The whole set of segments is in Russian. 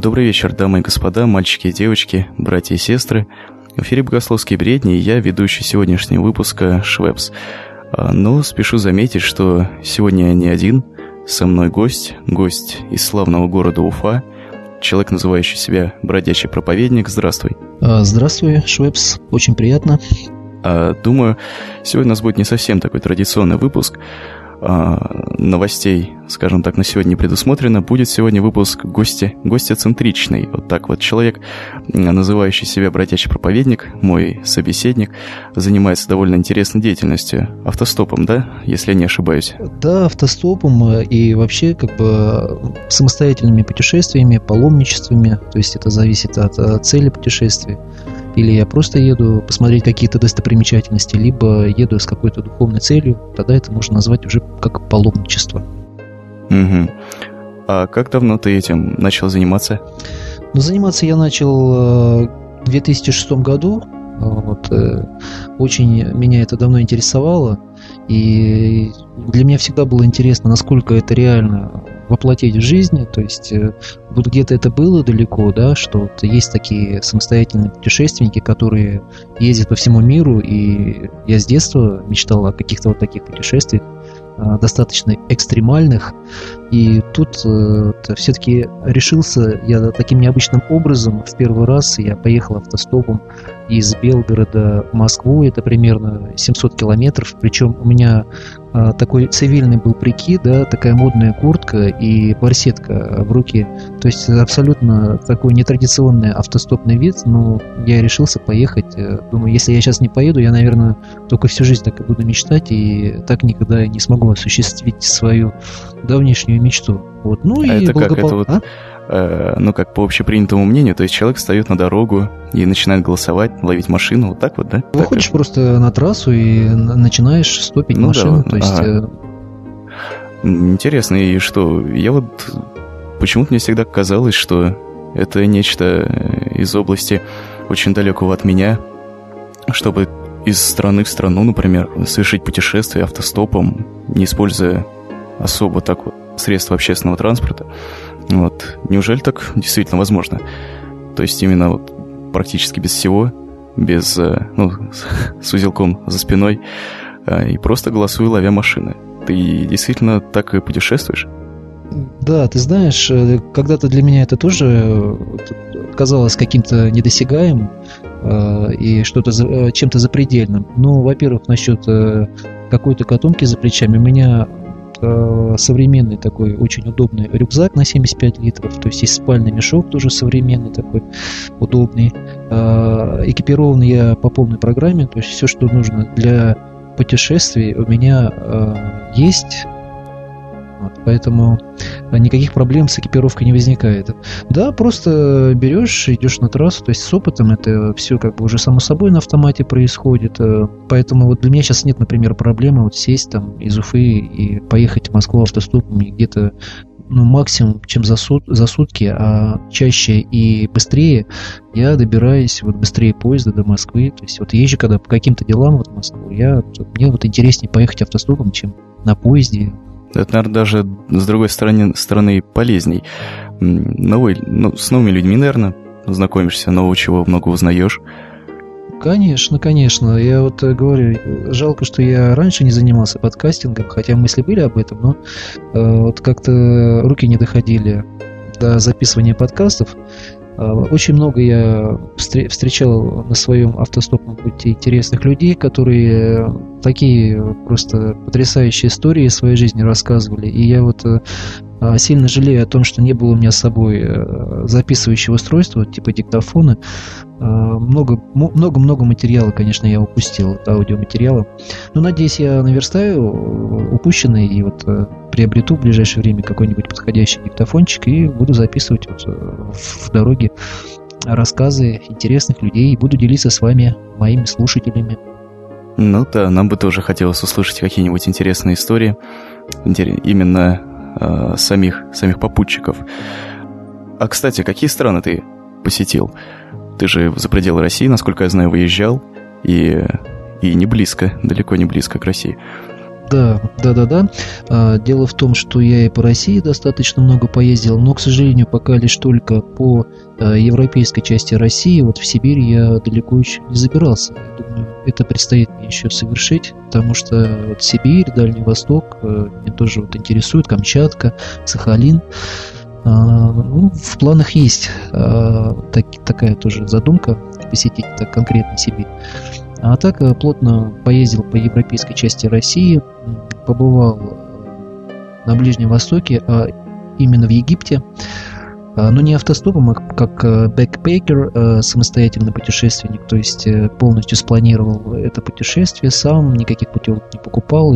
Добрый вечер, дамы и господа, мальчики и девочки, братья и сестры. В эфире «Богословские бредни» и я, ведущий сегодняшнего выпуска Швепс. А, но спешу заметить, что сегодня я не один. Со мной гость, гость из славного города Уфа, человек, называющий себя бродячий проповедник. Здравствуй. А, здравствуй, Швепс. Очень приятно. А, думаю, сегодня у нас будет не совсем такой традиционный выпуск. А, новостей, скажем так, на сегодня предусмотрено. Будет сегодня выпуск гости, гостецентричный. Вот так вот человек, называющий себя братячий проповедник, мой собеседник, занимается довольно интересной деятельностью. Автостопом, да, если я не ошибаюсь? Да, автостопом э, и вообще как бы самостоятельными путешествиями, паломничествами. То есть это зависит от э, цели путешествия. Или я просто еду посмотреть какие-то достопримечательности, либо еду с какой-то духовной целью, тогда это можно назвать уже как паломничество. Угу. А как давно ты этим начал заниматься? Ну, заниматься я начал э, в 2006 году. Вот, э, очень меня это давно интересовало. И для меня всегда было интересно, насколько это реально воплотить в жизни, то есть э, вот где-то это было далеко, да, что вот есть такие самостоятельные путешественники, которые ездят по всему миру, и я с детства мечтал о каких-то вот таких путешествиях, а, достаточно экстремальных, и тут э, все-таки решился я таким необычным образом. В первый раз я поехал автостопом из Белгорода в Москву. Это примерно 700 километров. Причем у меня э, такой цивильный был прикид, да, такая модная куртка и барсетка в руки. То есть абсолютно такой нетрадиционный автостопный вид. Но я решился поехать. Э, думаю, если я сейчас не поеду, я, наверное, только всю жизнь так и буду мечтать. И так никогда не смогу осуществить свою давнишнюю мечту. Вот. Ну а и это благопол... как это вот, а? Э, ну как по общепринятому мнению, то есть человек встает на дорогу и начинает голосовать, ловить машину, вот так вот, да? Выходишь так просто на трассу и начинаешь стопить ну, машину, да, то есть... Ага. Э... Интересно, и что, я вот почему-то мне всегда казалось, что это нечто из области очень далекого от меня, чтобы из страны в страну, например, совершить путешествие автостопом, не используя особо так вот средства общественного транспорта. Вот. Неужели так действительно возможно? То есть именно вот практически без всего, без, э, ну, с узелком за спиной, э, и просто голосую, ловя машины. Ты действительно так и путешествуешь? Да, ты знаешь, э, когда-то для меня это тоже казалось каким-то недосягаемым и что-то чем-то запредельным. Ну, во-первых, насчет какой-то котомки за плечами. Меня э, современный такой очень удобный рюкзак на 75 литров, то есть есть спальный мешок тоже современный такой, удобный. Э, экипирован я по полной программе, то есть все, что нужно для путешествий у меня э, есть. Поэтому никаких проблем с экипировкой не возникает. Да, просто берешь, идешь на трассу, то есть с опытом это все как бы уже само собой на автомате происходит. Э, поэтому вот для меня сейчас нет, например, проблемы вот сесть там из Уфы и поехать в Москву автостопом где-то ну, максимум, чем за, сут, за сутки, а чаще и быстрее я добираюсь вот быстрее поезда до Москвы. То есть вот езжу когда по каким-то делам вот в Москву, я, мне вот интереснее поехать автостопом, чем на поезде это, наверное, даже с другой стороны, стороны полезней. Новый, ну, с новыми людьми, наверное, знакомишься, нового чего много узнаешь. Конечно, конечно. Я вот э, говорю, жалко, что я раньше не занимался подкастингом, хотя мысли были об этом, но э, вот как-то руки не доходили до записывания подкастов. Э, очень много я встречал на своем автостопном пути интересных людей, которые такие просто потрясающие истории своей жизни рассказывали. И я вот э, а, сильно жалею о том, что не было у меня с собой э, записывающего устройства, типа диктофона. Много-много материала, конечно, я упустил, аудиоматериала. Но надеюсь, я наверстаю упущенное и вот приобрету в ближайшее время какой-нибудь подходящий диктофончик и буду записывать вот в дороге рассказы интересных людей и буду делиться с вами, моими слушателями. Ну да, нам бы тоже хотелось услышать какие-нибудь интересные истории, именно э, самих, самих попутчиков. А, кстати, какие страны ты посетил? Ты же за пределы России, насколько я знаю, выезжал, и, и не близко, далеко не близко к России. Да, да, да, да. А, дело в том, что я и по России достаточно много поездил, но, к сожалению, пока лишь только по а, европейской части России, вот в Сибирь я далеко еще не забирался. Думаю, это предстоит мне еще совершить, потому что вот Сибирь, Дальний Восток э, меня тоже вот интересует, Камчатка, Сахалин. А, ну, в планах есть так, такая тоже задумка посетить так конкретно Сибирь. А так э, плотно поездил по европейской части России, побывал на Ближнем Востоке, а именно в Египте, а, но не автостопом, а как э, бэкпекер, э, самостоятельный путешественник, то есть полностью спланировал это путешествие сам, никаких путевок не покупал,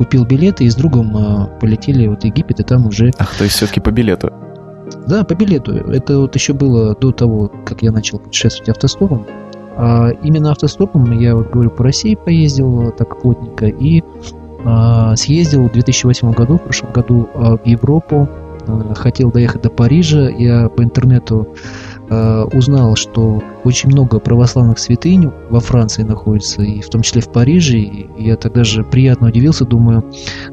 купил билеты и с другом полетели вот в Египет, и там уже... Ах, то есть все-таки по билету? Да, по билету. Это вот еще было до того, как я начал путешествовать автостопом. А именно автостопом я вот говорю по России поездил так плотненько и а, съездил в 2008 году, в прошлом году а, в Европу, а, хотел доехать до Парижа, я по интернету а, узнал, что очень много православных святынь во Франции находится, и в том числе в Париже, и я тогда же приятно удивился, думаю,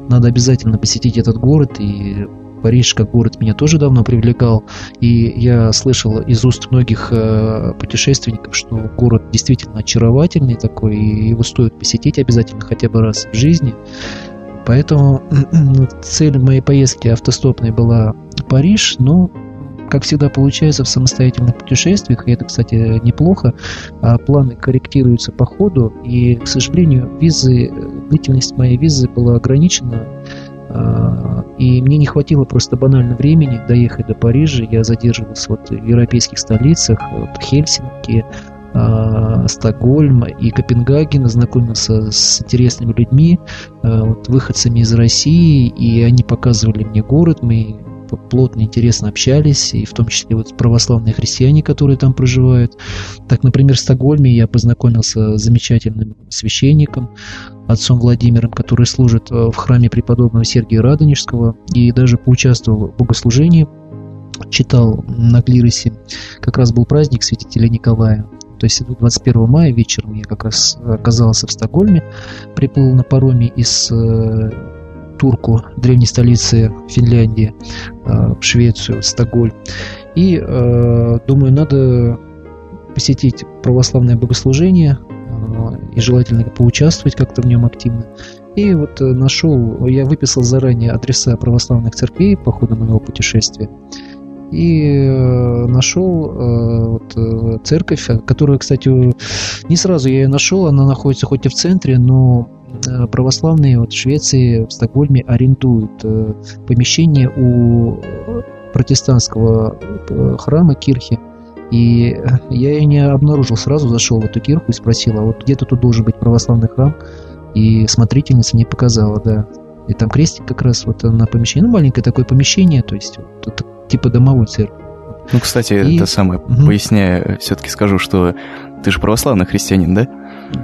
надо обязательно посетить этот город и Париж как город меня тоже давно привлекал, и я слышал из уст многих э, путешественников, что город действительно очаровательный такой, и его стоит посетить обязательно хотя бы раз в жизни. Поэтому цель моей поездки автостопной была Париж, но как всегда получается в самостоятельных путешествиях, и это, кстати, неплохо, а планы корректируются по ходу, и, к сожалению, визы, длительность моей визы была ограничена а, и мне не хватило просто банально времени доехать до Парижа. Я задерживался вот в европейских столицах, вот Хельсинки, а, Стокгольм и Копенгаген, знакомился с интересными людьми, а, вот, выходцами из России, и они показывали мне город, мы плотно, интересно общались, и в том числе вот православные христиане, которые там проживают. Так, например, в Стокгольме я познакомился с замечательным священником, отцом Владимиром, который служит э, в храме преподобного Сергия Радонежского, и даже поучаствовал в богослужении, читал на клиросе. Как раз был праздник святителя Николая. То есть 21 мая вечером я как раз оказался в Стокгольме, приплыл на пароме из э, Турку, древней столицы Финляндии, э, в Швецию, Стокгольм. И э, думаю, надо посетить православное богослужение э, и желательно поучаствовать как-то в нем активно. И вот нашел, я выписал заранее адреса православных церквей по ходу моего путешествия. И нашел вот, церковь, которая, кстати, не сразу я ее нашел, она находится хоть и в центре, но православные вот в Швеции, в Стокгольме арендуют э, помещение у протестантского э, храма Кирхи. И я ее не обнаружил сразу, зашел в эту кирху и спросил, а вот где-то тут должен быть православный храм? И смотрительница мне показала, да. И там крестик как раз вот на помещении. Ну, маленькое такое помещение, то есть вот, типа домовой церковь. Ну, кстати, и... это самое, угу. поясняя, все-таки скажу, что ты же православный христианин, да?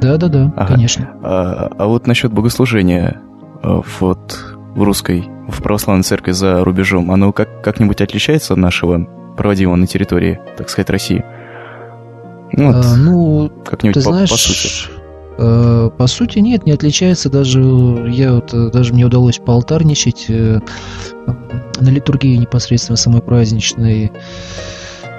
Да, да, да, ага. конечно. А, а вот насчет богослужения а, вот в русской, в православной церкви за рубежом, оно как, как-нибудь отличается от нашего проводимого на территории, так сказать, России? Ну, вот, а, ну как-нибудь ты по, знаешь, по сути. Э, по сути, нет, не отличается. Даже я вот даже мне удалось поалтарничать э, на литургии непосредственно самой праздничной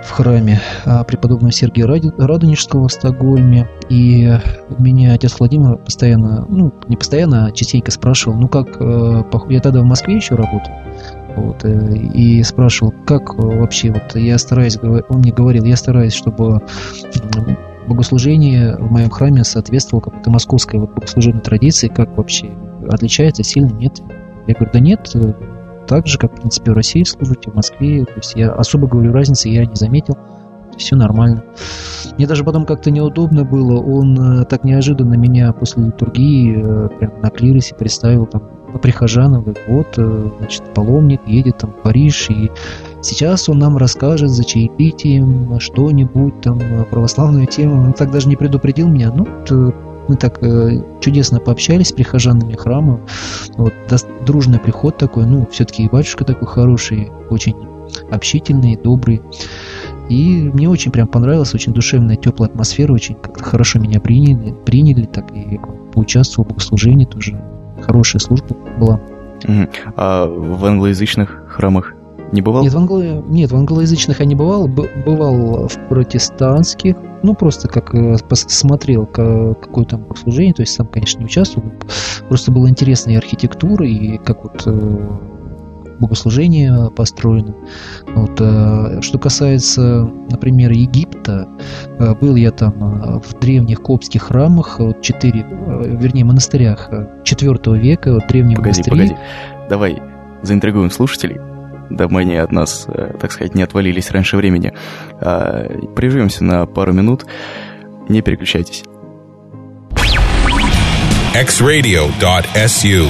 в храме а, преподобного Сергия Радонежского в Стокгольме. И меня отец Владимир постоянно, ну, не постоянно, а частенько спрашивал, ну как, э, я тогда в Москве еще работал, вот, э, и спрашивал, как вообще, вот я стараюсь, он мне говорил, я стараюсь, чтобы богослужение в моем храме соответствовало какой-то московской вот богослужебной традиции, как вообще отличается, сильно нет. Я говорю, да нет, так же, как, в принципе, в России служите, в Москве. То есть я особо говорю, разницы я не заметил. Все нормально. Мне даже потом как-то неудобно было. Он э, так неожиданно меня после литургии э, прям на клиросе представил там прихожанам, говорит, вот, э, значит, паломник едет там в Париж, и сейчас он нам расскажет за чаепитием что-нибудь там, православную тему. Он так даже не предупредил меня. Ну, мы так э, чудесно пообщались с прихожанами храма. Вот, дружный приход такой, ну, все-таки и батюшка такой хороший, очень общительный, добрый. И мне очень прям понравилась, очень душевная, теплая атмосфера, очень как-то хорошо меня приняли, приняли, так и поучаствовал в богослужении тоже. хорошая служба была. А в англоязычных храмах не бывал? Нет, в, англо... Нет, в англоязычных я не бывал. Бывал в протестантских. Ну, просто как э, смотрел какое там служение. То есть сам, конечно, не участвовал. Просто было интересно и архитектура, и как вот э, богослужение построено. Вот, э, что касается, например, Египта, был я там в древних коптских храмах, вот четыре, вернее, монастырях четвертого века, вот древние погоди, монастыри. Погоди, давай заинтригуем слушателей дабы они от нас, э, так сказать, не отвалились раньше времени. А, прервемся на пару минут. Не переключайтесь. xradio.su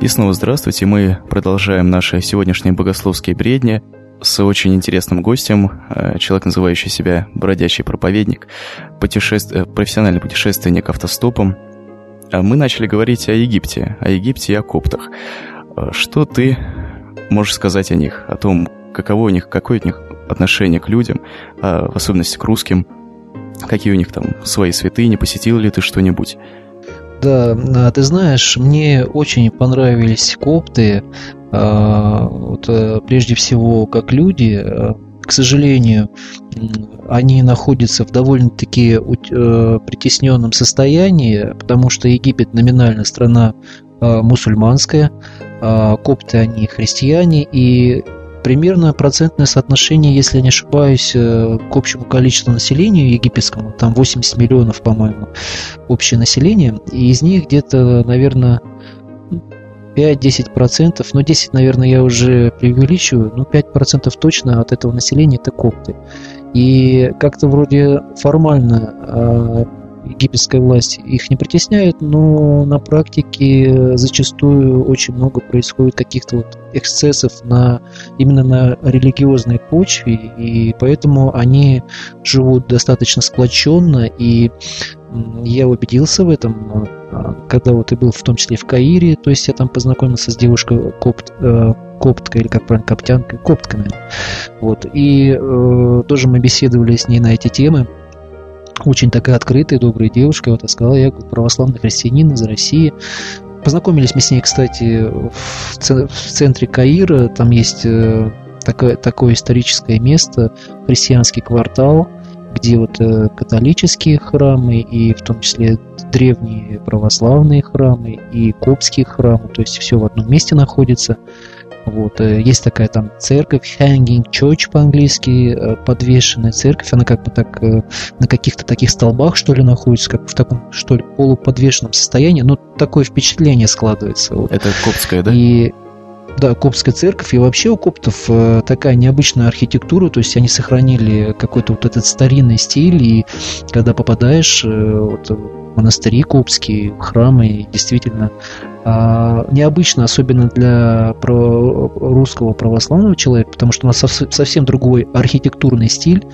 И снова здравствуйте. Мы продолжаем наши сегодняшние богословские бредни с очень интересным гостем, э, человек, называющий себя бродячий проповедник, путешествие, э, профессиональный путешественник автостопом, мы начали говорить о Египте, о Египте и о коптах. А что ты можешь сказать о них, о том, каково у них, какое у них отношение к людям, а в особенности к русским, какие у них там свои святыни, посетил ли ты что-нибудь? Да, ты знаешь, мне очень понравились копты, вот, э, прежде всего как люди, к сожалению, они находятся в довольно-таки э, притесненном состоянии, потому что Египет номинально страна э, мусульманская, э, копты они христиане, и примерно процентное соотношение, если я не ошибаюсь, к общему количеству населения египетскому, там 80 миллионов, по-моему, общее население, и из них где-то, наверное, 5-10%, но 10, наверное, я уже преувеличиваю, но 5% точно от этого населения это копты. И как-то вроде формально э, египетская власть их не притесняет, но на практике зачастую очень много происходит каких-то вот эксцессов на, именно на религиозной почве, и поэтому они живут достаточно сплоченно, и я убедился в этом, а, когда вот и был в том числе в Каире, то есть я там познакомился с девушкой копт, э, копткой, или как правильно, коптянкой, копткой, наверное. Вот, и э, тоже мы беседовали с ней на эти темы. Очень такая открытая, добрая девушка, вот, сказала я, православный христианин из России. Познакомились мы с ней, кстати, в, центре Каира, там есть э, такое, такое историческое место, христианский квартал, где вот э, католические храмы и в том числе древние православные храмы и коптские храмы, то есть все в одном месте находится. Вот. Э, есть такая там церковь, hanging church по-английски, э, подвешенная церковь, она как бы так на каких-то таких столбах, что ли, находится, как в таком, что ли, полуподвешенном состоянии, но такое впечатление складывается. Вот. Это коптская, да? И да, коптская церковь. И вообще у коптов э, такая необычная архитектура, то есть они сохранили какой-то вот этот старинный стиль, и когда попадаешь э, вот, в монастыри коптские, храмы, действительно необычно, особенно для русского православного человека, потому что у нас совсем другой архитектурный стиль.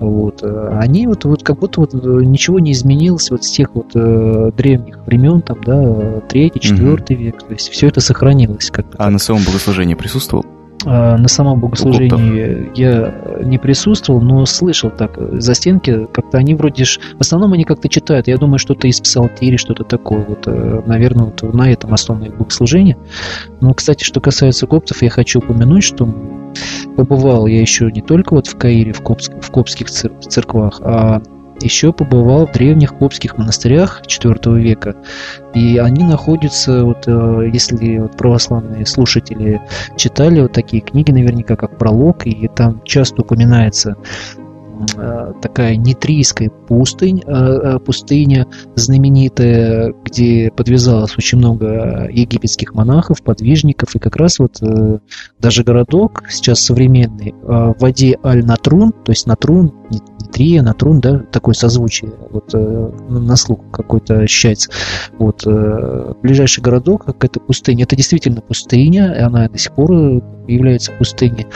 Вот. Они вот, вот как будто вот ничего не изменилось вот с тех вот э, древних времен, там, да, третий, четвертый угу. век. То есть все это сохранилось. Как а так. на самом богослужении присутствовал? А, на самом богослужении я не присутствовал, но слышал так за стенки, как-то они вроде ж, в основном они как-то читают, я думаю, что-то из псалтири, что-то такое, вот, э, наверное, вот на этом основное богослужение. Но, кстати, что касается коптов, я хочу упомянуть, что побывал я еще не только вот в Каире, в, Копск, в коптских церквах, а еще побывал в древних коптских монастырях IV века. И они находятся, вот, э, если вот православные слушатели читали вот такие книги, наверняка как пролог, и там часто упоминается такая нитрийская пустынь, э, э, пустыня знаменитая, где подвязалось очень много египетских монахов, подвижников, и как раз вот даже городок сейчас современный в воде Аль-Натрун, то есть Натрун, Нитрия, Натрун, да, такое созвучие, вот на слух какой-то ощущается. Вот ближайший городок, как это пустыня, это действительно пустыня, и она до сих пор является пустыней.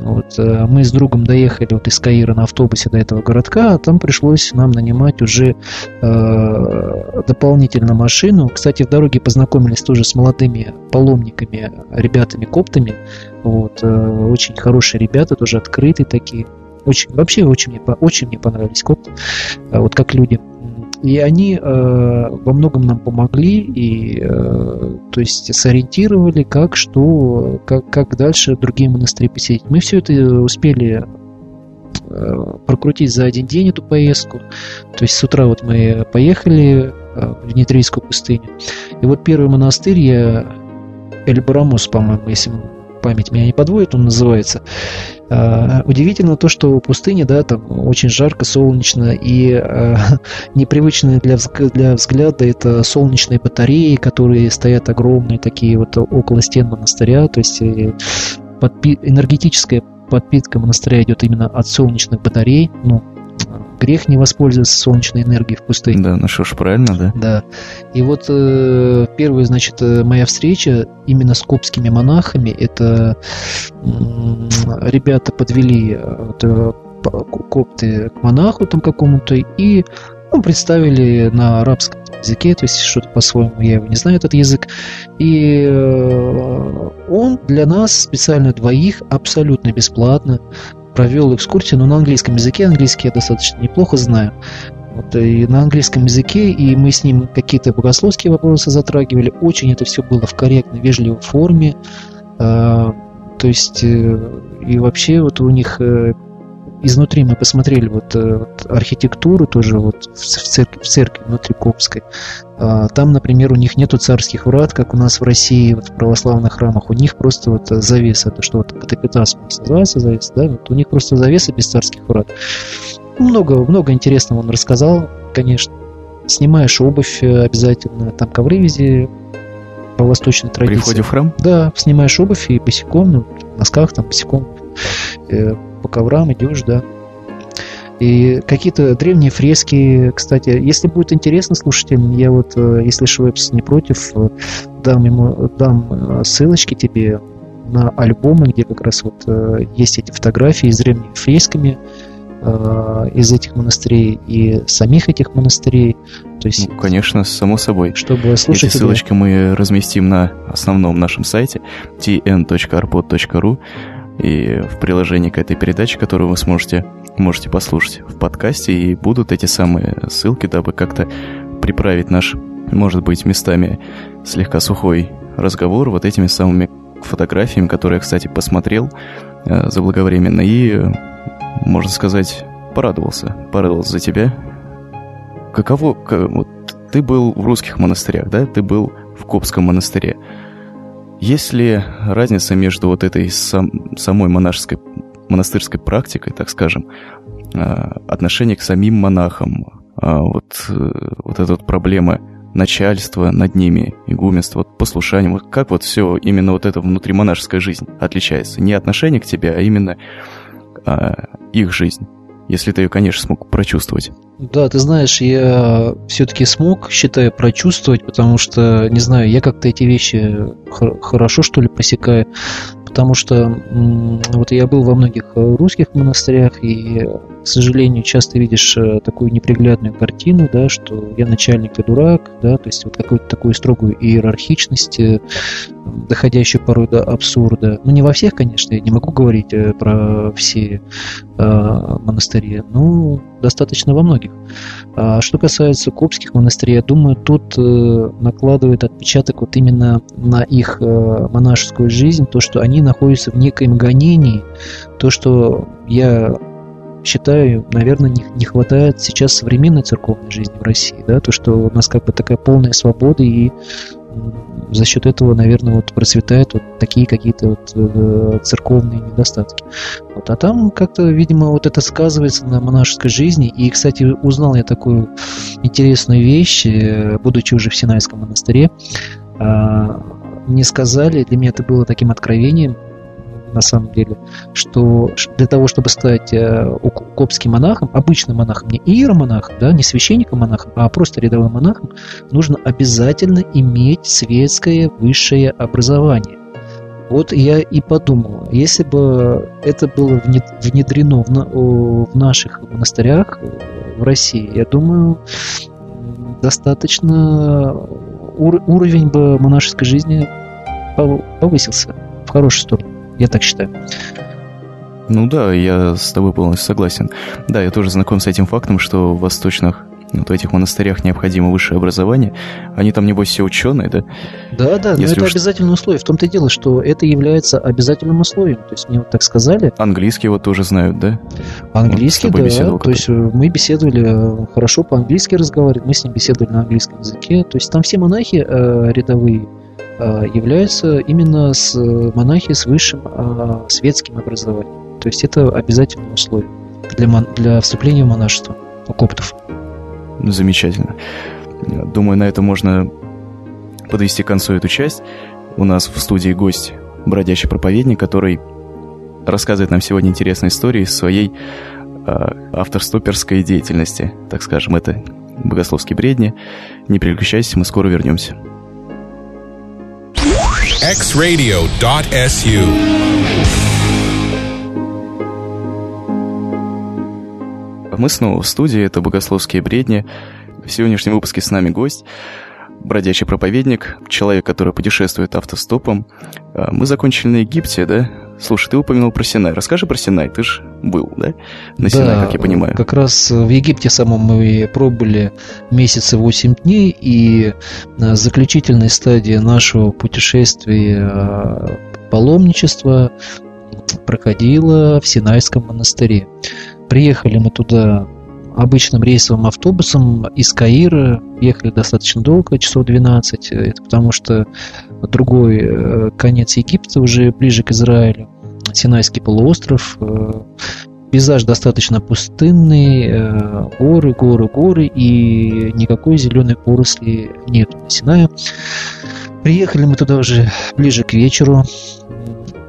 Вот, мы с другом доехали вот из Каира на автобусе до этого городка, а там пришлось нам нанимать уже э, дополнительно машину. Кстати, в дороге познакомились тоже с молодыми паломниками, ребятами-коптами. Вот, э, очень хорошие ребята, тоже открытые такие. очень, вообще очень мне, очень мне понравились копты, вот как люди. И они э, во многом нам помогли и, э, то есть, сориентировали, как что, как, как дальше другие монастыри посетить. Мы все это успели э, прокрутить за один день эту поездку. То есть с утра вот мы поехали э, в Нитрийскую пустыню. И вот первый монастырь я Эльбарамус, по-моему, если память меня не подводит, он называется. Uh, удивительно то, что в пустыне, да, там очень жарко, солнечно и uh, непривычные для, взг- для взгляда это солнечные батареи, которые стоят огромные такие вот около стен монастыря, то есть э, подпи- энергетическая подпитка монастыря идет именно от солнечных батарей, ну, грех не воспользоваться солнечной энергией в пустыне. Да, ну что ж, правильно, да? Да. И вот э, первая, значит, э, моя встреча именно с копскими монахами, это э, ребята подвели э, э копты к монаху там какому-то и ну, представили на арабском языке, то есть что-то по-своему, я его не знаю, этот язык. И э, он для нас, специально двоих, абсолютно бесплатно провел экскурсию, но на английском языке. Английский я достаточно неплохо знаю. Вот, и на английском языке, и мы с ним какие-то богословские вопросы затрагивали. Очень это все было в корректной, вежливой форме. А, то есть, э, и вообще вот у них э, изнутри мы посмотрели вот, э, вот архитектуру тоже вот в церкви, в церкви внутри Копской. А, там, например, у них нету царских врат, как у нас в России, вот в православных храмах. У них просто вот завеса, это что вот катапитас называется завеса, да? Вот у них просто завеса без царских врат. Много, много интересного он рассказал, конечно. Снимаешь обувь э, обязательно, там ковры везде по восточной традиции. При входе в храм? Да, снимаешь обувь и босиком, ну, в носках там босиком э, по коврам идешь, да. И какие-то древние фрески, кстати, если будет интересно слушателям, я вот, э, если Швепс не против, э, дам ему дам э, ссылочки тебе на альбомы, где как раз вот есть эти фотографии с древними фресками из этих монастырей и самих этих монастырей. То есть, ну, конечно, само собой. Чтобы слушать Эти ссылочки мы разместим на основном нашем сайте tn.arpod.ru и в приложении к этой передаче, которую вы сможете, можете послушать в подкасте, и будут эти самые ссылки, дабы как-то приправить наш, может быть, местами слегка сухой разговор вот этими самыми фотографиями, которые я, кстати, посмотрел э, заблаговременно и, можно сказать, порадовался. Порадовался за тебя. Каково... Вот, ты был в русских монастырях, да? Ты был в Копском монастыре. Есть ли разница между вот этой сам, самой монашеской, монастырской практикой, так скажем, а, отношение к самим монахам, а, вот, э, вот эта вот проблема начальства над ними, игуменства, вот послушание, вот как вот все именно вот эта внутримонашеская жизнь отличается? Не отношение к тебе, а именно а, их жизнь, если ты ее, конечно, смог прочувствовать. Да, ты знаешь, я все-таки смог, считаю, прочувствовать, потому что, не знаю, я как-то эти вещи хорошо, что ли, просекаю потому что вот я был во многих русских монастырях, и, к сожалению, часто видишь э, такую неприглядную картину, да, что я начальник и дурак, да, то есть вот какую-то такую строгую иерархичность, э, доходящую порой до абсурда. Ну, не во всех, конечно, я не могу говорить про все э, монастыри, но достаточно во многих. А что касается копских монастырей, я думаю, тут э, накладывает отпечаток вот именно на их э, монашескую жизнь, то, что они находятся в некоем гонении, то, что я считаю, наверное, не, не хватает сейчас современной церковной жизни в России, да, то, что у нас как бы такая полная свобода и за счет этого, наверное, вот процветают вот такие какие-то вот э, церковные недостатки. Вот, а там как-то, видимо, вот это сказывается на монашеской жизни. И, кстати, узнал я такую интересную вещь, э, будучи уже в Синайском монастыре. Э, мне сказали, для меня это было таким откровением, на самом деле, что для того, чтобы стать э, копским монахом, обычным монахом, не иеромонахом, да, не священником-монахом, а просто рядовым монахом, нужно обязательно иметь светское высшее образование. Вот я и подумал, если бы это было внедрено в, на, в наших монастырях в России, я думаю, достаточно ур, уровень бы монашеской жизни повысился в хорошую сторону. Я так считаю. Ну да, я с тобой полностью согласен. Да, я тоже знаком с этим фактом, что в восточных вот в этих монастырях необходимо высшее образование. Они там, небось, все ученые, да? Да, да, но это уж... обязательное условие. В том-то и дело, что это является обязательным условием. То есть мне вот так сказали. Английский вот тоже знают, да? Английский, вот да. То есть э, мы беседовали э, хорошо по-английски разговаривали, мы с ним беседовали на английском языке. То есть там все монахи э, рядовые являются именно с э, монахи с высшим э, светским образованием. То есть это обязательное условие для, для вступления в монашество у коптов. Замечательно. Думаю, на этом можно подвести к концу эту часть. У нас в студии гость, бродячий проповедник, который рассказывает нам сегодня интересные истории из своей э, авторстоперской деятельности. Так скажем, это богословские бредни. Не переключайся, мы скоро вернемся. xradio.su Мы снова в студии, это «Богословские бредни». В сегодняшнем выпуске с нами гость, бродячий проповедник, человек, который путешествует автостопом. А, мы закончили на Египте, да? Слушай, ты упомянул про Синай. Расскажи про Синай, ты же был, да? На Синай, да, как я понимаю. как раз в Египте самом мы пробыли месяцы 8 дней, и на заключительной стадии нашего путешествия а, паломничества проходила в Синайском монастыре. Приехали мы туда обычным рейсовым автобусом из Каира. Ехали достаточно долго, часов 12. Это потому что другой э, конец Египта, уже ближе к Израилю. Синайский полуостров. Э, пейзаж достаточно пустынный, э, горы, горы, горы, и никакой зеленой поросли нет на Синае. Приехали мы туда уже ближе к вечеру,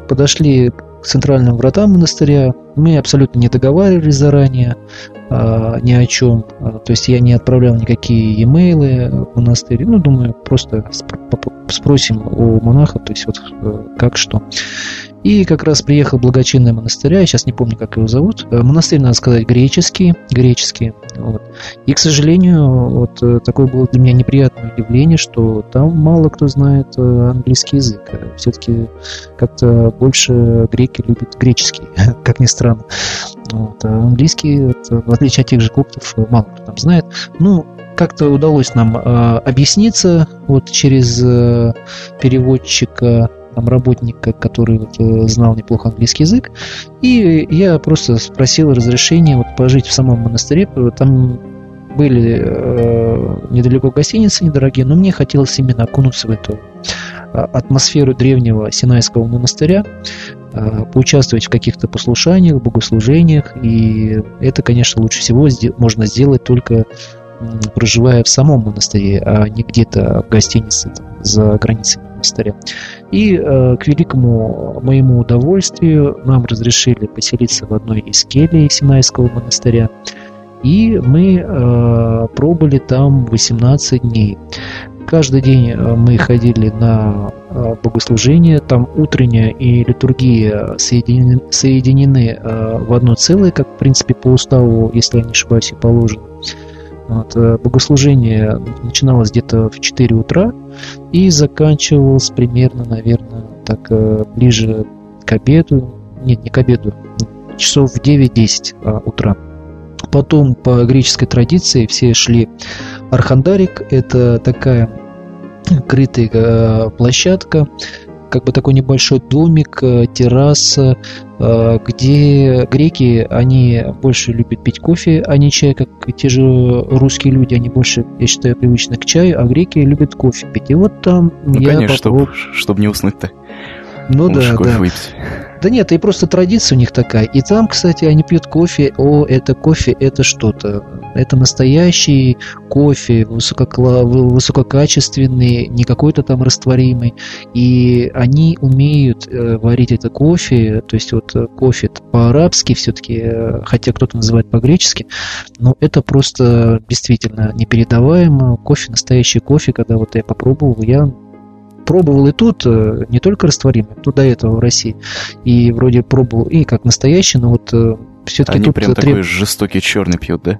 подошли к центральным вратам монастыря. Мы абсолютно не договаривались заранее э, ни о чем. А, то есть я не отправлял никакие e-mail в монастырь. Ну, думаю, просто спросим у монахов, то есть вот э, как что. И как раз приехал благочинный монастыря, я сейчас не помню, как его зовут. Э, монастырь, надо сказать, греческий. греческий вот. И, к сожалению, вот э, такое было для меня неприятное удивление, что там мало кто знает э, английский язык. Все-таки как-то больше греки любят греческий, как ни странно. Вот. А английский, вот, в отличие от тех же коптов, мало кто там знает. Ну, как-то удалось нам э, объясниться вот через э, переводчика там, работника, который вот, э, знал неплохо английский язык. И я просто спросил разрешения вот, пожить в самом монастыре. Там были э, недалеко гостиницы недорогие, но мне хотелось именно окунуться в эту а, атмосферу древнего Синайского монастыря, э, поучаствовать в каких-то послушаниях, богослужениях. И это, конечно, лучше всего можно сделать только проживая в самом монастыре, а не где-то в гостинице там, за границами монастыря. И э, к великому моему удовольствию нам разрешили поселиться в одной из келей Синайского монастыря. И мы э, пробыли там 18 дней. Каждый день э, мы ходили на э, богослужение, там утренняя и литургия соединены, соединены в одно целое, как в принципе по уставу, если я не ошибаюсь, и положено. Вот, э, богослужение начиналось где-то в 4 утра и заканчивалось примерно, наверное, так э, ближе к обеду, нет, не к обеду, часов в 9-10 а, утра. Потом по греческой традиции все шли Архандарик, это такая крытая э, площадка, как бы такой небольшой домик, э, терраса, э, где греки, они больше любят пить кофе, а не чай, как те же русские люди, они больше, я считаю, привычны к чаю, а греки любят кофе пить. И вот там ну, я конечно, попробовал... чтобы чтоб не уснуть-то. Ну Лучше да, кофе да. Выпить. Да нет, и просто традиция у них такая. И там, кстати, они пьют кофе. О, это кофе, это что-то. Это настоящий кофе, высококла... высококачественный, не какой-то там растворимый. И они умеют э, варить это кофе. То есть вот э, кофе по-арабски все-таки, э, хотя кто-то называет по-гречески, но это просто действительно непередаваемо. Кофе, настоящий кофе, когда вот я попробовал, я пробовал и тут, э, не только растворимый, тут до этого в России, и вроде пробовал и как настоящий, но вот э, все-таки Они тут... прям треб... такой жестокий черный пьют, да?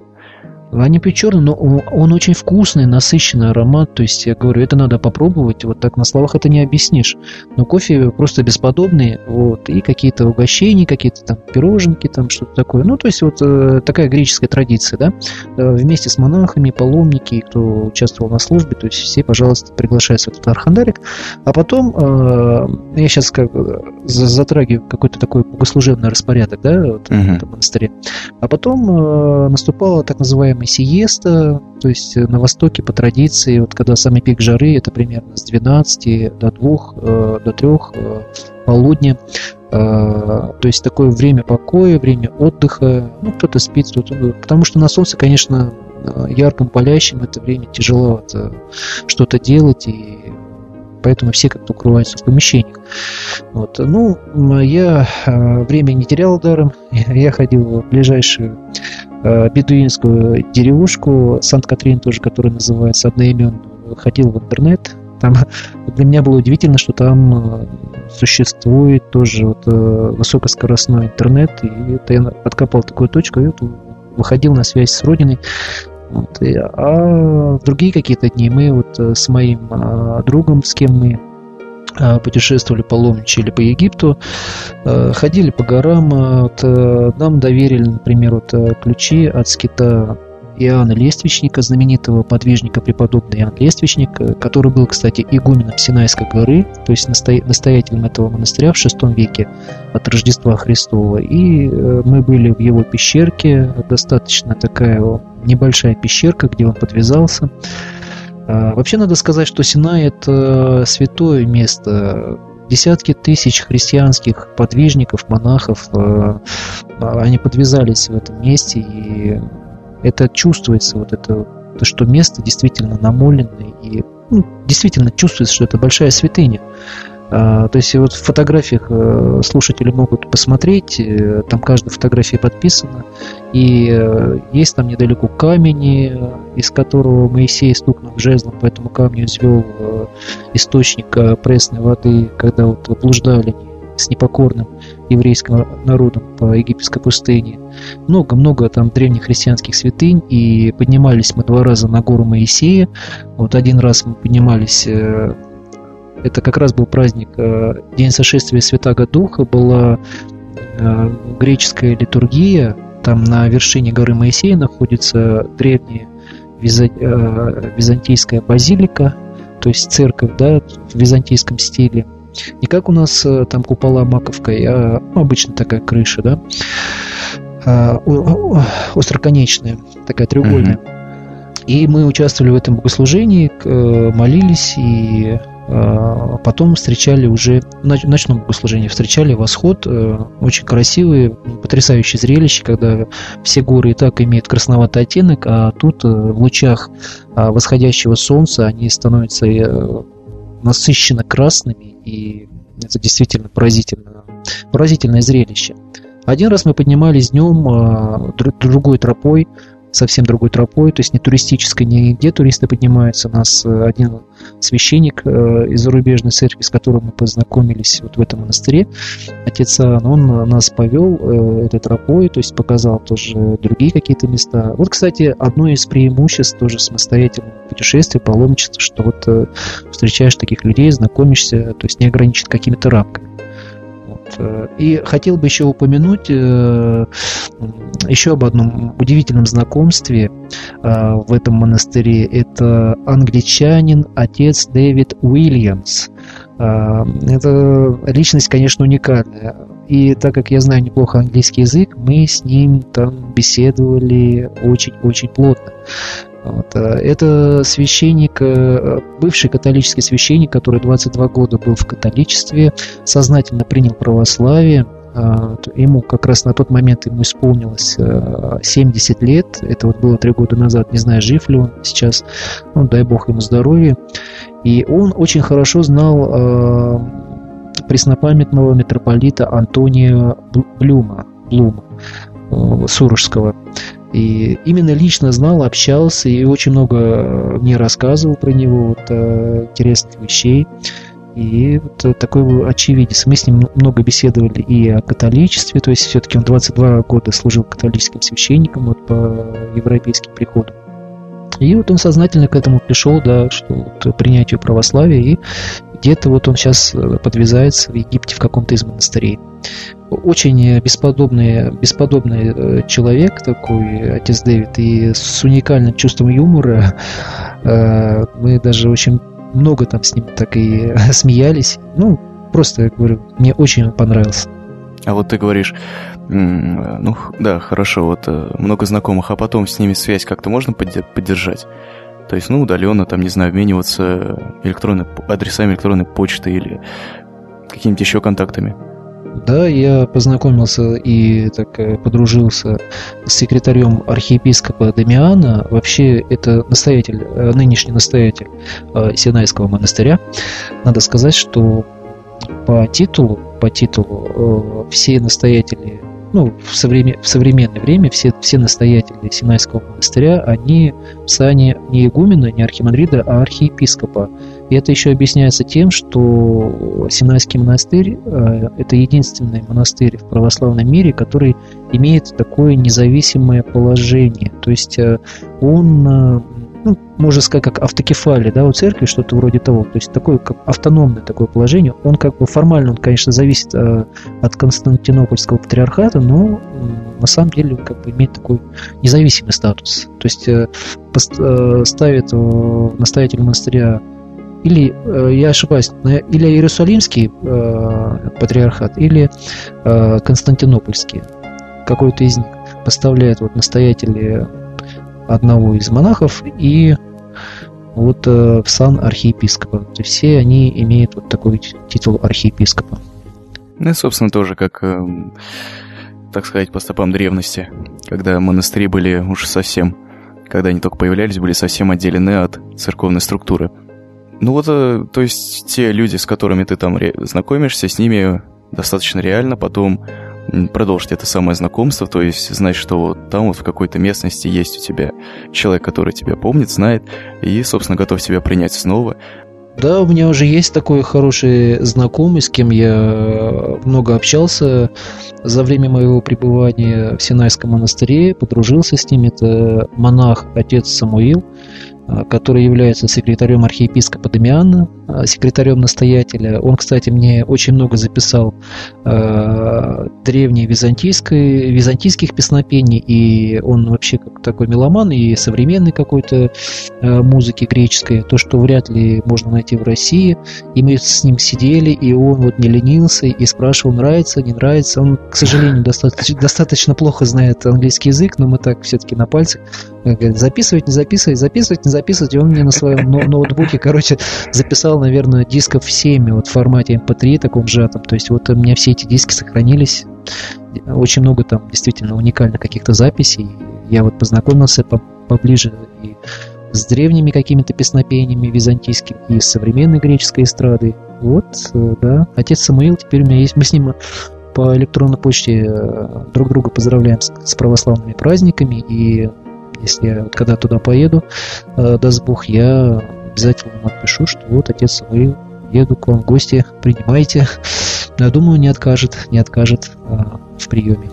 Они пьют черный, но он, очень вкусный, насыщенный аромат. То есть, я говорю, это надо попробовать. Вот так на словах это не объяснишь. Но кофе просто бесподобный. Вот, и какие-то угощения, какие-то там пироженки, там что-то такое. Ну, то есть, вот э, такая греческая традиция, да. Э, вместе с монахами, паломники, кто участвовал на службе, то есть все, пожалуйста, приглашаются в этот архандарик. А потом, э, я сейчас как затрагиваю какой-то такой богослужебный распорядок, да, вот, uh-huh. в этом монастыре. А потом наступала так называемая сиеста, то есть на Востоке по традиции, вот когда самый пик жары, это примерно с 12 до 2, до 3 полудня. То есть такое время покоя, время отдыха. Ну, кто-то спит, кто-то... Потому что на солнце, конечно, ярком, палящим это время тяжело что-то делать, и поэтому все как-то укрываются в помещениях. Вот. Ну, я время не терял даром, я ходил в ближайшую бедуинскую деревушку, Сант-Катрин тоже, которая называется одноименную, ходил в интернет, там для меня было удивительно, что там существует тоже вот высокоскоростной интернет, и это я откопал такую точку, и вот выходил на связь с родиной. Вот, а другие какие-то дни мы вот э, с моим другом, с кем мы путешествовали, паломничали по Египту, а, ходили по горам, а, вот, а, нам доверили, например, вот, ключи от скита Иоанна Лествичника, знаменитого подвижника преподобный Иоанн Лествичник, э, который был, кстати, игуменом Синайской горы, то есть настоятелем этого монастыря в VI веке от Рождества Христова. И э, мы были в его пещерке, достаточно такая небольшая пещерка, где он подвязался. А, вообще надо сказать, что Синай – это святое место, десятки тысяч христианских подвижников, монахов, э, они подвязались в этом месте, и это чувствуется, вот это, то, что место действительно намоленное, и ну, действительно чувствуется, что это большая святыня. А, то есть вот в фотографиях э, слушатели могут посмотреть, э, там каждая фотография подписана, и э, есть там недалеко камень, из которого Моисей, стукнув жезлом по этому камню, извел источник пресной воды, когда вот блуждали с непокорным еврейским народом по египетской пустыне. Много-много там древних христианских святынь, и поднимались мы два раза на гору Моисея. Вот один раз мы поднимались, это как раз был праздник, э, День сошествия Святаго Духа, была э, греческая литургия, там на вершине горы Моисея находится древняя византийская базилика, то есть церковь да, в византийском стиле – не как у нас э, там купола маковкой, а ну, обычно такая крыша, да, а, остроконечная, такая треугольная. Mm-hmm. И мы участвовали в этом богослужении, э, молились и потом встречали уже в ночном богослужении встречали восход, э, очень красивые, потрясающее зрелище, когда все горы и так имеют красноватый оттенок, а тут в лучах а, восходящего солнца они становятся насыщенно красными, и это действительно поразительно, поразительное зрелище. Один раз мы поднимались днем а, другой тропой, совсем другой тропой, то есть не туристической, не где туристы поднимаются. У нас э, один священник э, из зарубежной церкви, с которым мы познакомились вот в этом монастыре, отец Иоанн, он нас повел э, этой тропой, то есть показал тоже другие какие-то места. Вот, кстати, одно из преимуществ тоже самостоятельного путешествия, паломничества, что вот встречаешь таких людей, знакомишься, то есть не ограничен какими-то рамками. Э, и хотел бы еще упомянуть э, еще об одном удивительном знакомстве э, в этом монастыре. Это англичанин, отец Дэвид Уильямс. Это личность, конечно, уникальная. И так как я знаю неплохо английский язык, мы с ним там беседовали очень-очень плотно. Вот. Э, это священник, э, бывший католический священник, который 22 года был в католичестве, сознательно принял православие. Э, ему как раз на тот момент ему исполнилось 70 лет. Это вот было три года назад. Не знаю, жив ли он сейчас. Ну, дай бог ему здоровья. И он очень хорошо знал преснопамятного митрополита Антония Блюма, Блума Сурожского. И именно лично знал, общался и очень много э, мне рассказывал про него, вот, э, интересных вещей. И вот э, такой очевидец. Мы с ним много беседовали и о католичестве, то есть все-таки он 22 года служил католическим священником вот по европейским приходом. И вот он сознательно к этому пришел, да, что вот принятию православия, и где-то вот он сейчас подвязается в Египте в каком-то из монастырей. Очень бесподобный, бесподобный э, человек такой, отец Дэвид, и с уникальным чувством юмора. Э, мы даже очень много там с ним так и смеялись. Ну, просто, я говорю, мне очень понравился. А вот ты говоришь, ну да, хорошо, вот много знакомых, а потом с ними связь как-то можно поддержать? То есть, ну, удаленно, там, не знаю, обмениваться электронной, адресами электронной почты или какими-то еще контактами. Да, я познакомился и так э, подружился с секретарем архиепископа Дамиана. Вообще, это настоятель, э, нынешний настоятель э, Синайского монастыря. Надо сказать, что по титулу, по титулу все настоятели ну, в, современ, в современное время все, все настоятели Синайского монастыря, они в сане не игумена, не архимандрита, а архиепископа. И это еще объясняется тем, что Синайский монастырь э, – это единственный монастырь в православном мире, который имеет такое независимое положение. То есть э, он э, ну, можно сказать, как автокефалия, да, у церкви, что-то вроде того. То есть такое как автономное такое положение. Он как бы формально, он, конечно, зависит от Константинопольского патриархата, но на самом деле как бы имеет такой независимый статус. То есть ставит настоятель монастыря или, э, я ошибаюсь, или Иерусалимский э, патриархат, или э, Константинопольский, какой-то из них поставляет вот настоятели одного из монахов и вот в сан архиепископа. Все они имеют вот такой титул архиепископа. Ну и, собственно, тоже как, э, так сказать, по стопам древности, когда монастыри были уж совсем, когда они только появлялись, были совсем отделены от церковной структуры. Ну вот, э, то есть те люди, с которыми ты там знакомишься, с ними достаточно реально потом продолжить это самое знакомство, то есть знать, что вот там вот в какой-то местности есть у тебя человек, который тебя помнит, знает, и, собственно, готов тебя принять снова. Да, у меня уже есть такой хороший знакомый, с кем я много общался за время моего пребывания в Синайском монастыре, подружился с ним. Это монах, отец Самуил. А, который является секретарем архиепископа Дамиана, а, секретарем настоятеля. Он, кстати, мне очень много записал э, древней византийской, византийских песнопений, и он вообще как такой меломан и современной какой-то э, музыки греческой, то, что вряд ли можно найти в России. И мы с ним сидели, и он вот не ленился и спрашивал, нравится, не нравится. Он, к сожалению, достаточно, достаточно плохо знает английский язык, но мы так все-таки на пальцах записывать, не записывать, записывать, не записывать. И он мне на своем ноутбуке, короче, записал, наверное, дисков 7 вот в формате MP3 эм таком сжатом. То есть вот у меня все эти диски сохранились. Очень много там действительно уникальных каких-то записей. Я вот познакомился поближе и с древними какими-то песнопениями византийскими и с современной греческой эстрадой. Вот, э, да. Отец Самуил теперь у меня есть. Мы с ним по электронной почте э, друг друга поздравляем с православными праздниками и если я когда туда поеду, э, даст Бог, я обязательно вам отпишу, что вот отец вы еду к вам в гости, принимайте. Я думаю, не откажет, не откажет э, в приеме.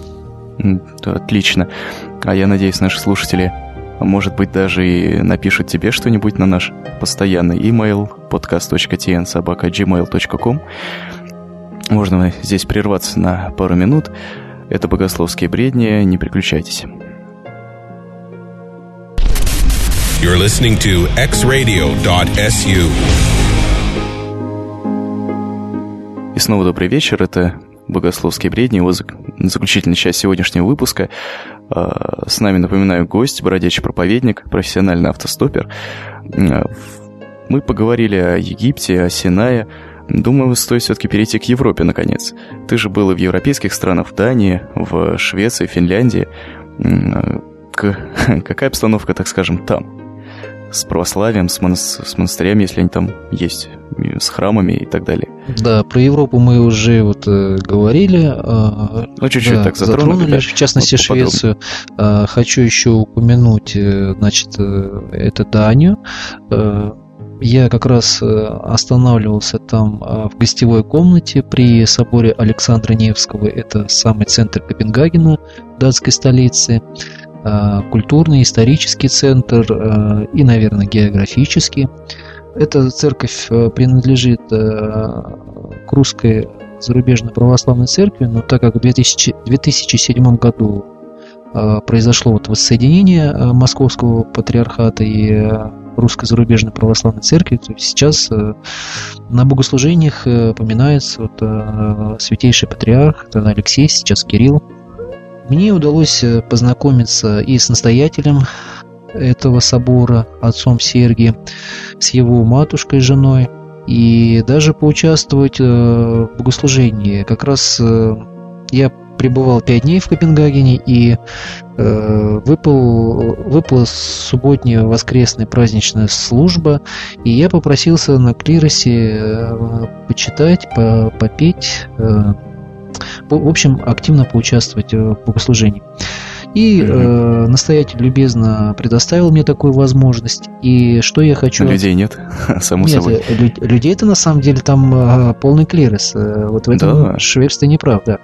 Отлично. А я надеюсь, наши слушатели, может быть, даже и напишут тебе что-нибудь на наш постоянный email podcast.tn.gmail.com Можно здесь прерваться на пару минут. Это богословские бредни, не переключайтесь. You're listening to xradio.su. И снова добрый вечер. Это богословские бредни, его заключительная часть сегодняшнего выпуска. А, с нами, напоминаю, гость, бродячий проповедник, профессиональный автостопер. А, мы поговорили о Египте, о Синае. Думаю, стоит все-таки перейти к Европе, наконец. Ты же был в европейских странах, в Дании, в Швеции, Финляндии. А, какая обстановка, так скажем, там? С православием, с, монас с монастырями, если они там есть, с храмами и так далее. Да, про Европу мы уже вот э, говорили. Э, ну, чуть-чуть да, так затронули. затронули да, в частности, вот Швецию. Э, хочу еще упомянуть, э, значит, э, это Данию. Э, я как раз э, останавливался там э, в гостевой комнате при соборе Александра Невского. Это самый центр Копенгагена, датской столицы. Культурный, исторический центр и, наверное, географический. Эта церковь принадлежит к русской зарубежной православной церкви, но так как в 2000, 2007 году произошло вот воссоединение Московского патриархата и русской зарубежной православной церкви. То сейчас э, на богослужениях э, поминается вот, э, святейший патриарх, это Алексей, сейчас Кирилл. Мне удалось познакомиться и с настоятелем этого собора, отцом Сергием, с его матушкой, женой, и даже поучаствовать в богослужении. Как раз я пребывал пять дней в Копенгагене и э, выпал, выпала субботняя воскресная праздничная служба, и я попросился на клиросе э, почитать, по, попеть, э, в общем, активно поучаствовать в богослужении. И э, настоятель любезно предоставил мне такую возможность. И что я хочу... Людей нет, само нет, собой. Лю- людей-то на самом деле там э, полный клирос. Э, вот в этом да. шверство неправда.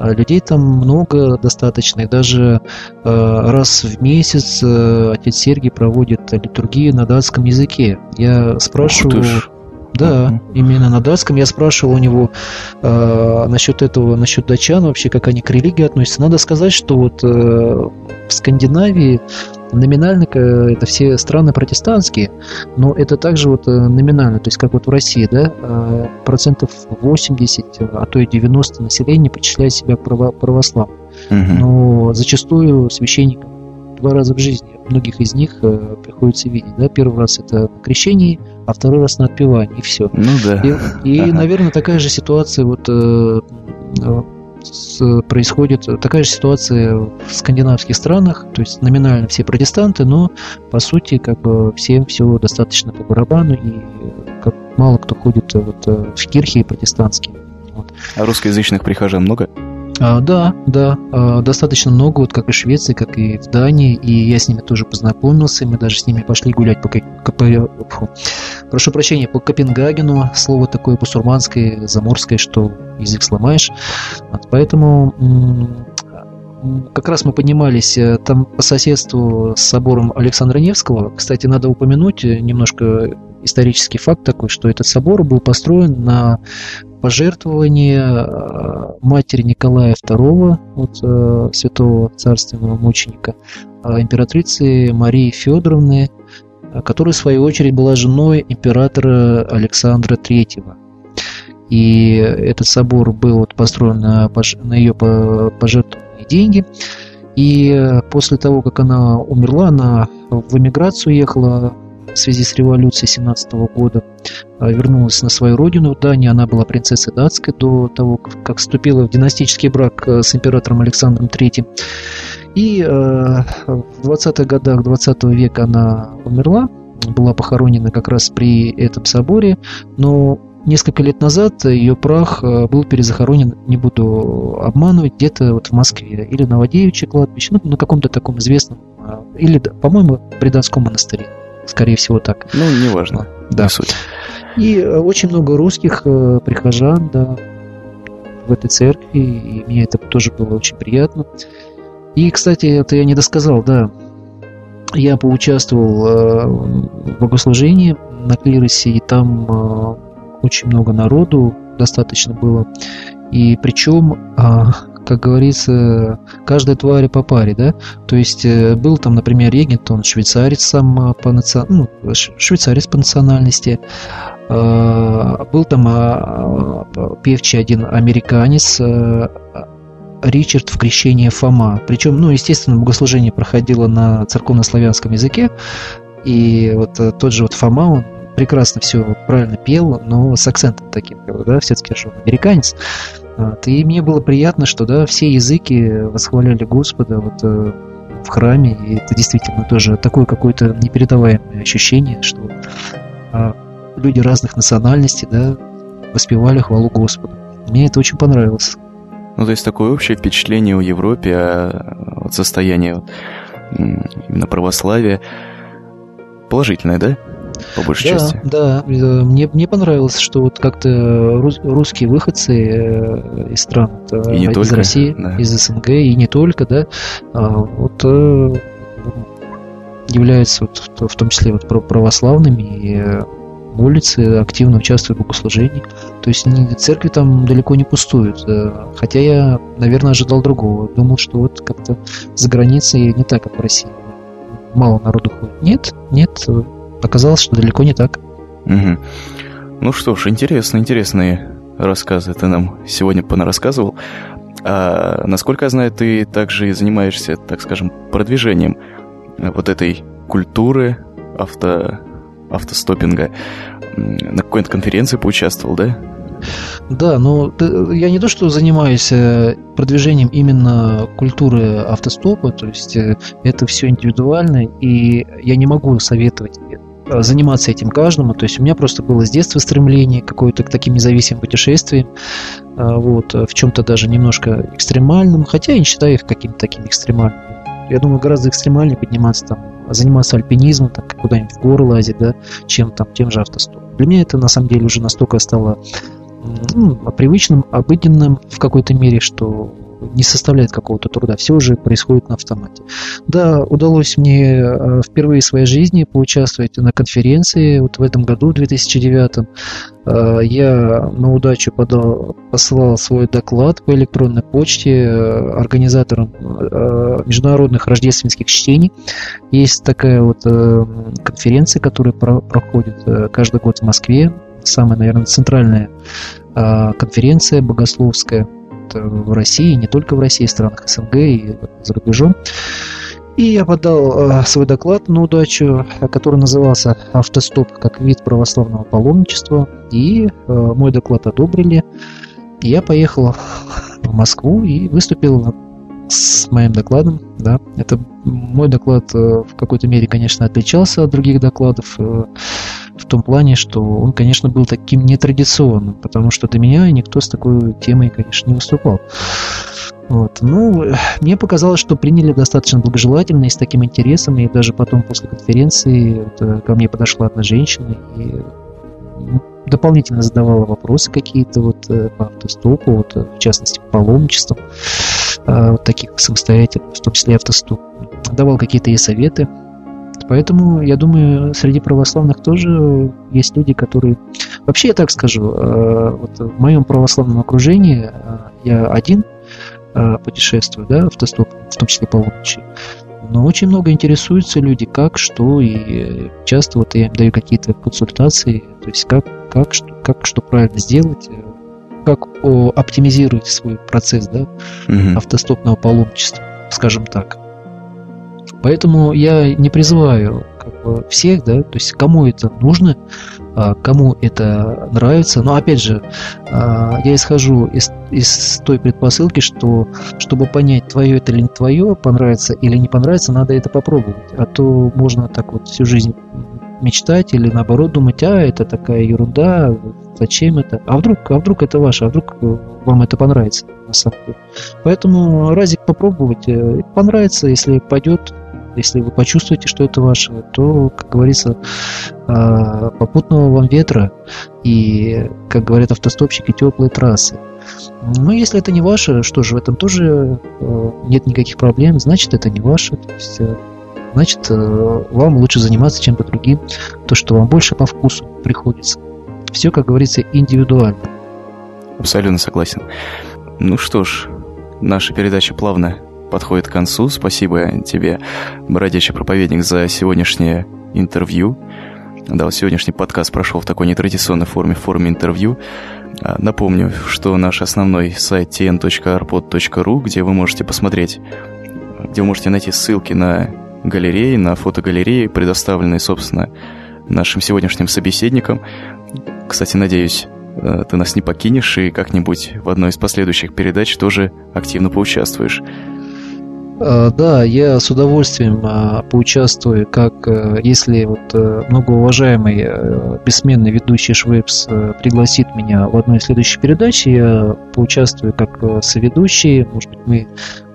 А людей там много достаточно. И даже э, раз в месяц э, отец Сергий проводит литургию на датском языке. Я спрашиваю... Да, uh-huh. именно на датском. Я спрашивал у него э, насчет этого, насчет датчан вообще, как они к религии относятся. Надо сказать, что вот э, в Скандинавии номинально это все страны протестантские, но это также вот э, номинально, то есть как вот в России, да, э, процентов 80, а то и 90 населения причисляет себя к право- православным. Uh-huh. Но зачастую священникам два раза в жизни многих из них э, приходится видеть. Да? Первый раз это на крещении, а второй раз на отпевании, и все. Ну да. И, и ага. наверное, такая же ситуация вот э, с, происходит, такая же ситуация в скандинавских странах, то есть номинально все протестанты, но по сути как бы всем все достаточно по барабану, и как мало кто ходит вот, э, в кирхи протестантские. Вот. А русскоязычных прихожан много? А, да, да, а, достаточно много, вот как и в Швеции, как и в Дании, и я с ними тоже познакомился, мы даже с ними пошли гулять по, по прошу прощения, по Копенгагену, слово такое бусурманское, заморское, что язык сломаешь, поэтому как раз мы поднимались э, там по соседству с собором Александра Невского. Кстати, надо упомянуть э, немножко исторический факт такой, что этот собор был построен на пожертвование э, матери Николая II, вот, э, святого царственного мученика, э, императрицы Марии Федоровны, которая, в свою очередь, была женой императора Александра III. И этот собор был вот построен на, на ее пожертвованные деньги. И после того, как она умерла, она в эмиграцию ехала в связи с революцией 17 года а, вернулась на свою родину в Дании. Она была принцессой датской до того, как вступила в династический брак э, с императором Александром III. И э, в 20-х годах 20 века она умерла, была похоронена как раз при этом соборе, но несколько лет назад ее прах был перезахоронен, не буду обманывать, где-то вот в Москве или на Вадеевиче кладбище, ну, на каком-то таком известном, или, по-моему, при Донском монастыре скорее всего так. Ну, неважно. Да. Не суть. И э, очень много русских э, прихожан, да, в этой церкви, и мне это тоже было очень приятно. И, кстати, это я не досказал, да, я поучаствовал э, в богослужении на клиросе, и там очень много народу достаточно было. И причем а, как говорится, каждая тварь по паре, да? То есть э, был там, например, регент, он швейцарец сам по наци... ну, швейцарец по национальности, а, был там а, певчий один американец, Ричард в крещении Фома. Причем, ну, естественно, богослужение проходило на церковно-славянском языке, и вот э, тот же вот Фома, он прекрасно все правильно пел, но с акцентом таким, да, все-таки же он американец. Вот. И мне было приятно, что да, все языки восхваляли Господа вот, э, в храме, и это действительно тоже такое какое-то непередаваемое ощущение, что э, люди разных национальностей да, воспевали хвалу Господу. Мне это очень понравилось. Ну, то есть такое общее впечатление о Европе, о, от состояния именно православия положительное, да? По большей да, части. Да, мне, мне понравилось, что вот как-то рус, русские выходцы из стран, и не из только, России, да. из СНГ, и не только, да, вот являются вот, в том числе вот православными и молятся, активно участвуют в богослужении. То есть церкви там далеко не пустуют. Хотя я, наверное, ожидал другого. Думал, что вот как-то за границей не так, как в России. Мало народу ходит. Нет, нет. Оказалось, что далеко не так. Угу. Ну что ж, интересно, интересные рассказы ты нам сегодня понарассказывал. А, насколько я знаю, ты также и занимаешься, так скажем, продвижением вот этой культуры авто, автостопинга. На какой-то конференции поучаствовал, да? Да, но я не то, что занимаюсь э, продвижением именно культуры автостопа, то есть э, это все индивидуально, и я не могу советовать заниматься этим каждому. То есть у меня просто было с детства стремление какое-то к таким независимым путешествиям, вот, в чем-то даже немножко экстремальным, хотя я не считаю их каким-то таким экстремальным. Я думаю, гораздо экстремальнее подниматься там, заниматься альпинизмом, там, куда-нибудь в горы лазить, да, чем там тем же автостопом. Для меня это на самом деле уже настолько стало ну, привычным, обыденным в какой-то мере, что не составляет какого-то труда, все уже происходит на автомате. Да, удалось мне э, впервые в своей жизни поучаствовать на конференции, вот в этом году, в 2009 э, я на удачу подал, посылал свой доклад по электронной почте э, организаторам международных рождественских чтений. Есть такая вот конференция, которая проходит каждый год в Москве, самая, наверное, центральная конференция богословская – в России, не только в России, в странах СНГ и за рубежом. И я подал э, свой доклад на удачу, который назывался «Автостоп как вид православного паломничества». И э, мой доклад одобрили. Я поехал в Москву и выступил с моим докладом. Да. Это мой доклад э, в какой-то мере, конечно, отличался от других докладов в том плане, что он, конечно, был таким нетрадиционным, потому что до меня никто с такой темой, конечно, не выступал. Вот. Ну, мне показалось, что приняли достаточно благожелательно и с таким интересом, и даже потом после конференции вот, э, ко мне подошла одна женщина и дополнительно задавала вопросы какие-то вот э, по автостопу, вот, э, в частности, по паломничествам, вот таких самостоятельных, в том числе автостоп. Давал какие-то ей советы. Поэтому, я думаю, среди православных тоже есть люди, которые... Вообще, я так скажу, э, вот в моем православном окружении э, я один э, путешествую, да, автостоп, в том числе по Лунчи. Но очень много интересуются люди, как, что, и часто вот я им даю какие-то консультации, то есть как, как, что, как, что правильно сделать, как оптимизировать свой процесс, да, угу. автостопного паломничества, скажем так. Поэтому я не призываю как бы, всех, да, то есть кому это нужно, а, кому это нравится. Но опять же, а, я исхожу из, из той предпосылки, что чтобы понять, твое это или не твое, понравится или не понравится, надо это попробовать. А то можно так вот всю жизнь мечтать или наоборот думать, а это такая ерунда, зачем это, а вдруг, а вдруг это ваше, а вдруг вам это понравится на самом деле. Поэтому разик попробовать, э, понравится, если пойдет, если вы почувствуете, что это ваше, то, как говорится, а, попутного вам ветра и, как говорят автостопщики, теплые трассы. Ну, если это не ваше, что же, в этом тоже э, нет никаких проблем, значит, это не ваше. То есть, э, значит, э, вам лучше заниматься чем-то другим, то, что вам больше по вкусу приходится. Все, как говорится, индивидуально. Абсолютно согласен. Ну что ж, наша передача плавно подходит к концу. Спасибо тебе, бродячий проповедник, за сегодняшнее интервью. Да, сегодняшний подкаст прошел в такой нетрадиционной форме, в форме интервью. А, напомню, что наш основной сайт tn.arpod.ru, где вы можете посмотреть, где вы можете найти ссылки на галереи, на фотогалереи, предоставленные, собственно, нашим сегодняшним собеседникам. Кстати, надеюсь, э, ты нас не покинешь и как-нибудь в одной из последующих передач тоже активно поучаствуешь. А, да, я с удовольствием а, поучаствую, как э, если вот э, многоуважаемый э, бессменный ведущий Швепс пригласит меня в одной из следующих передач, я поучаствую как соведущий, может быть, мы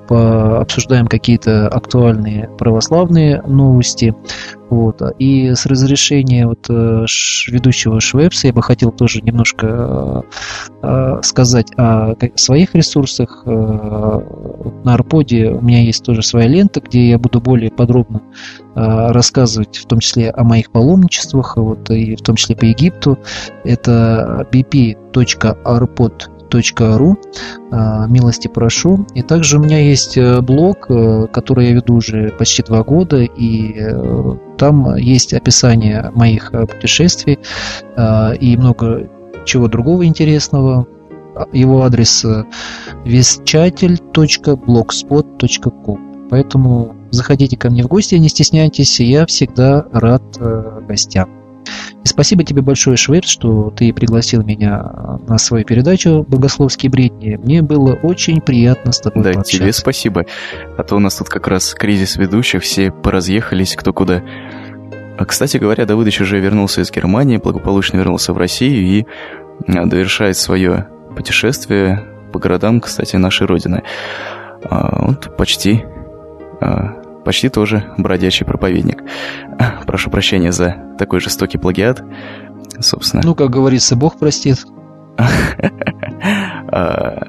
пообсуждаем какие-то актуальные православные новости. Вот. И с разрешения вот, э, ведущего Швепса я бы хотел тоже немножко э, сказать о своих ресурсах. На Арподе у меня есть тоже своя лента, где я буду более подробно рассказывать, в том числе о моих паломничествах, вот, и в том числе по Египту. Это bp.arpod ру. А, милости прошу. И также у меня есть э, блог, э, который я веду уже почти два года, и э, там есть описание моих путешествий и много чего другого интересного. Его адрес весчатель.blogspot.com Поэтому заходите ко мне в гости, не стесняйтесь, я всегда рад гостям. И спасибо тебе большое, Швепс, что ты пригласил меня на свою передачу «Богословские бредни». Мне было очень приятно с тобой Да, пообщаться. тебе спасибо. А то у нас тут как раз кризис ведущих, все поразъехались кто куда. А, кстати говоря, Давыдыч уже вернулся из Германии, благополучно вернулся в Россию и а, довершает свое путешествие по городам, кстати, нашей Родины. А, он почти а, почти тоже бродячий проповедник. Прошу прощения за такой жестокий плагиат, собственно. Ну, как говорится, Бог простит. А,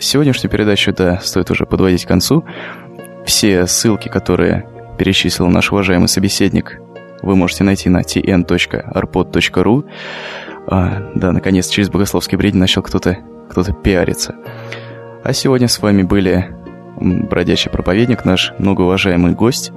сегодняшнюю передачу, да, стоит уже подводить к концу. Все ссылки, которые перечислил наш уважаемый собеседник, вы можете найти на tn.arpod.ru. А, да, наконец, через богословский бред начал кто-то кто пиариться. А сегодня с вами были бродячий проповедник, наш многоуважаемый гость.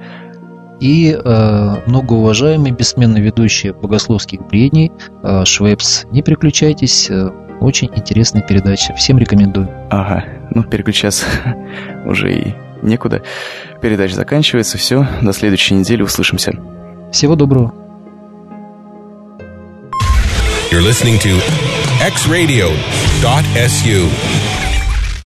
И э, многоуважаемый бессменно ведущий богословских бредней э, Швепс. Не переключайтесь, э, очень интересная передача. Всем рекомендую. Ага, ну переключаться уже и некуда. Передача заканчивается. Все, до следующей недели услышимся. Всего доброго. You're listening to xradio.su.